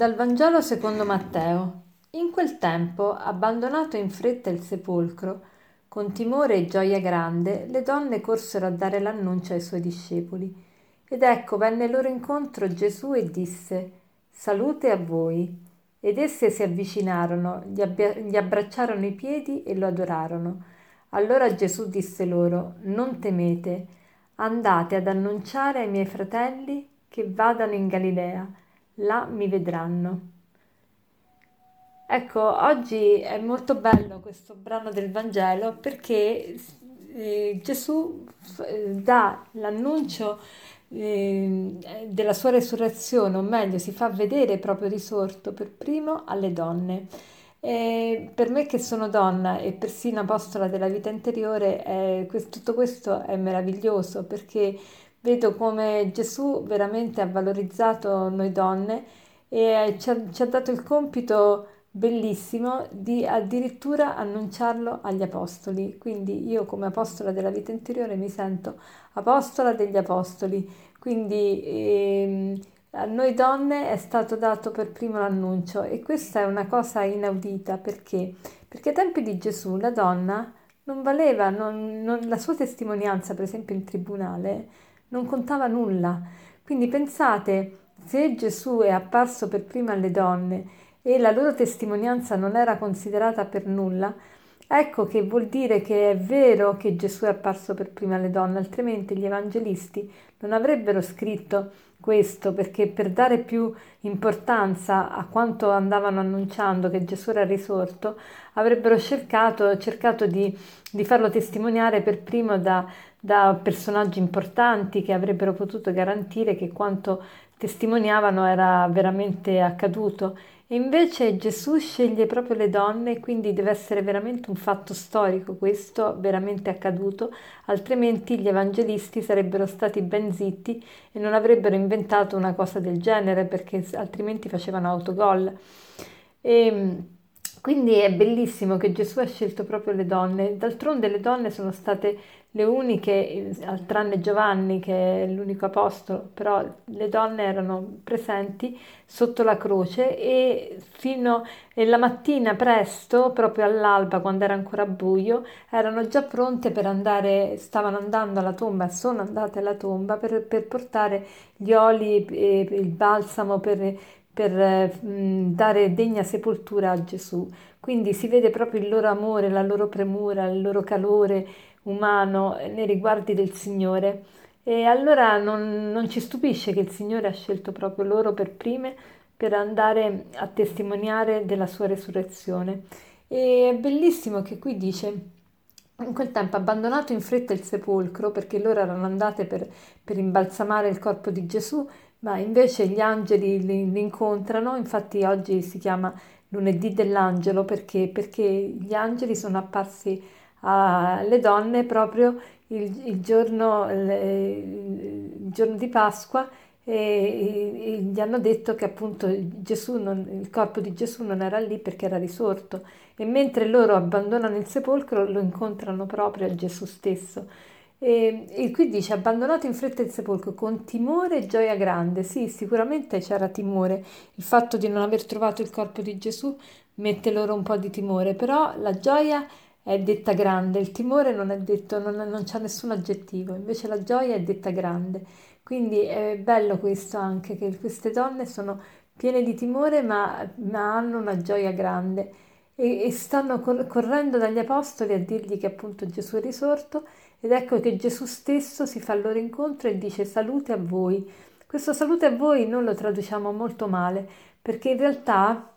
Dal Vangelo secondo Matteo. In quel tempo, abbandonato in fretta il sepolcro, con timore e gioia grande, le donne corsero a dare l'annuncio ai suoi discepoli. Ed ecco venne loro incontro Gesù e disse, Salute a voi. Ed esse si avvicinarono, gli, abbia- gli abbracciarono i piedi e lo adorarono. Allora Gesù disse loro, Non temete, andate ad annunciare ai miei fratelli che vadano in Galilea là mi vedranno. Ecco, oggi è molto bello questo brano del Vangelo perché eh, Gesù eh, dà l'annuncio eh, della sua resurrezione, o meglio, si fa vedere proprio risorto per primo alle donne. E per me che sono donna e persino apostola della vita interiore, eh, questo, tutto questo è meraviglioso perché vedo come Gesù veramente ha valorizzato noi donne e ci ha, ci ha dato il compito bellissimo di addirittura annunciarlo agli apostoli. Quindi io come apostola della vita interiore mi sento apostola degli apostoli. Quindi ehm, a noi donne è stato dato per primo l'annuncio e questa è una cosa inaudita perché? Perché ai tempi di Gesù la donna non valeva, non, non, la sua testimonianza per esempio in tribunale non contava nulla. Quindi pensate, se Gesù è apparso per prima alle donne e la loro testimonianza non era considerata per nulla, ecco che vuol dire che è vero che Gesù è apparso per prima alle donne, altrimenti gli evangelisti non avrebbero scritto questo perché per dare più importanza a quanto andavano annunciando che Gesù era risorto, avrebbero cercato, cercato di, di farlo testimoniare per primo da, da personaggi importanti che avrebbero potuto garantire che quanto testimoniavano era veramente accaduto. E invece Gesù sceglie proprio le donne, quindi deve essere veramente un fatto storico questo, veramente accaduto, altrimenti gli evangelisti sarebbero stati ben zitti e non avrebbero inventato una cosa del genere, perché altrimenti facevano autogol. E, quindi è bellissimo che Gesù ha scelto proprio le donne, d'altronde le donne sono state le uniche, tranne Giovanni che è l'unico apostolo, però le donne erano presenti sotto la croce e fino alla mattina presto, proprio all'alba, quando era ancora buio, erano già pronte per andare, stavano andando alla tomba, sono andate alla tomba per, per portare gli oli e il balsamo per per mh, dare degna sepoltura a Gesù. Quindi si vede proprio il loro amore, la loro premura, il loro calore umano nei riguardi del Signore. E allora non, non ci stupisce che il Signore ha scelto proprio loro per prime per andare a testimoniare della sua resurrezione. E è bellissimo che qui dice in quel tempo abbandonato in fretta il sepolcro perché loro erano andate per, per imbalsamare il corpo di Gesù ma invece gli angeli li, li, incontrano, infatti oggi si chiama lunedì dell'angelo perché, perché gli angeli sono apparsi alle donne proprio il, il, giorno, il, giorno, di Pasqua e, e, gli hanno detto che appunto non, il corpo di Gesù non era lì perché era risorto e mentre loro abbandonano il sepolcro lo incontrano proprio a Gesù stesso. E, e, qui dice abbandonato in fretta il sepolcro con timore e gioia grande. Sì, sicuramente c'era timore. Il fatto di non aver trovato il corpo di Gesù mette loro un po' di timore, però la gioia è detta grande, il timore non è detto, non, non c'è nessun aggettivo, invece la gioia è detta grande. Quindi è bello questo anche, che queste donne sono piene di timore ma, ma hanno una gioia grande e, e stanno cor- correndo dagli apostoli a dirgli che appunto Gesù è risorto ed ecco che Gesù stesso si fa loro incontro e dice salute a voi. Questo salute a voi non lo traduciamo molto male, perché in realtà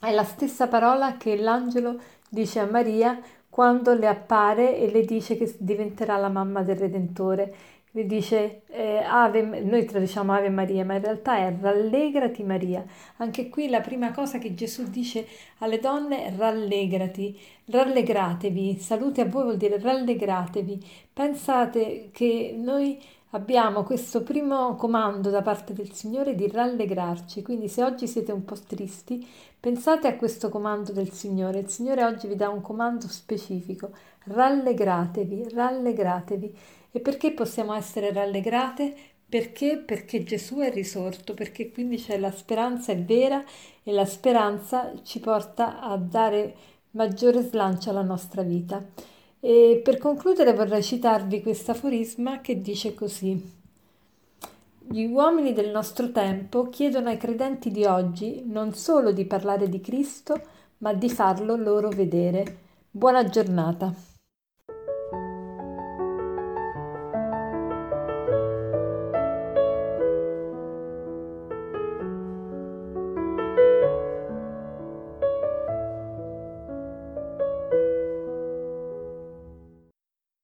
è la stessa parola che l'angelo dice a Maria quando le appare e le dice che diventerà la mamma del Redentore lui dice eh, Ave, noi traduciamo Ave Maria, ma in realtà è rallegrati Maria. Anche qui la prima cosa che Gesù dice alle donne è rallegrati, rallegratevi. Salute a voi vuol dire rallegratevi. Pensate che noi abbiamo questo primo comando da parte del Signore di rallegrarci. Quindi se oggi siete un po' tristi, pensate a questo comando del Signore. Il Signore oggi vi dà un comando specifico. Rallegratevi, rallegratevi. E perché possiamo essere rallegrate? Perché? Perché Gesù è risorto, perché quindi c'è la speranza è vera e la speranza ci porta a dare maggiore slancio alla nostra vita. E per concludere vorrei citarvi questo aforisma che dice così. Gli uomini del nostro tempo chiedono ai credenti di oggi non solo di parlare di Cristo, ma di farlo loro vedere. Buona giornata.